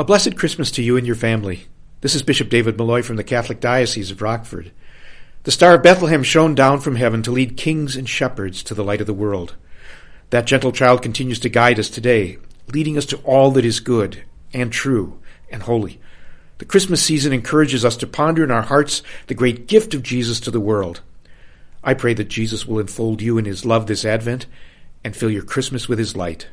A blessed Christmas to you and your family. This is Bishop David Malloy from the Catholic Diocese of Rockford. The Star of Bethlehem shone down from heaven to lead kings and shepherds to the light of the world. That gentle child continues to guide us today, leading us to all that is good and true and holy. The Christmas season encourages us to ponder in our hearts the great gift of Jesus to the world. I pray that Jesus will enfold you in his love this Advent and fill your Christmas with his light.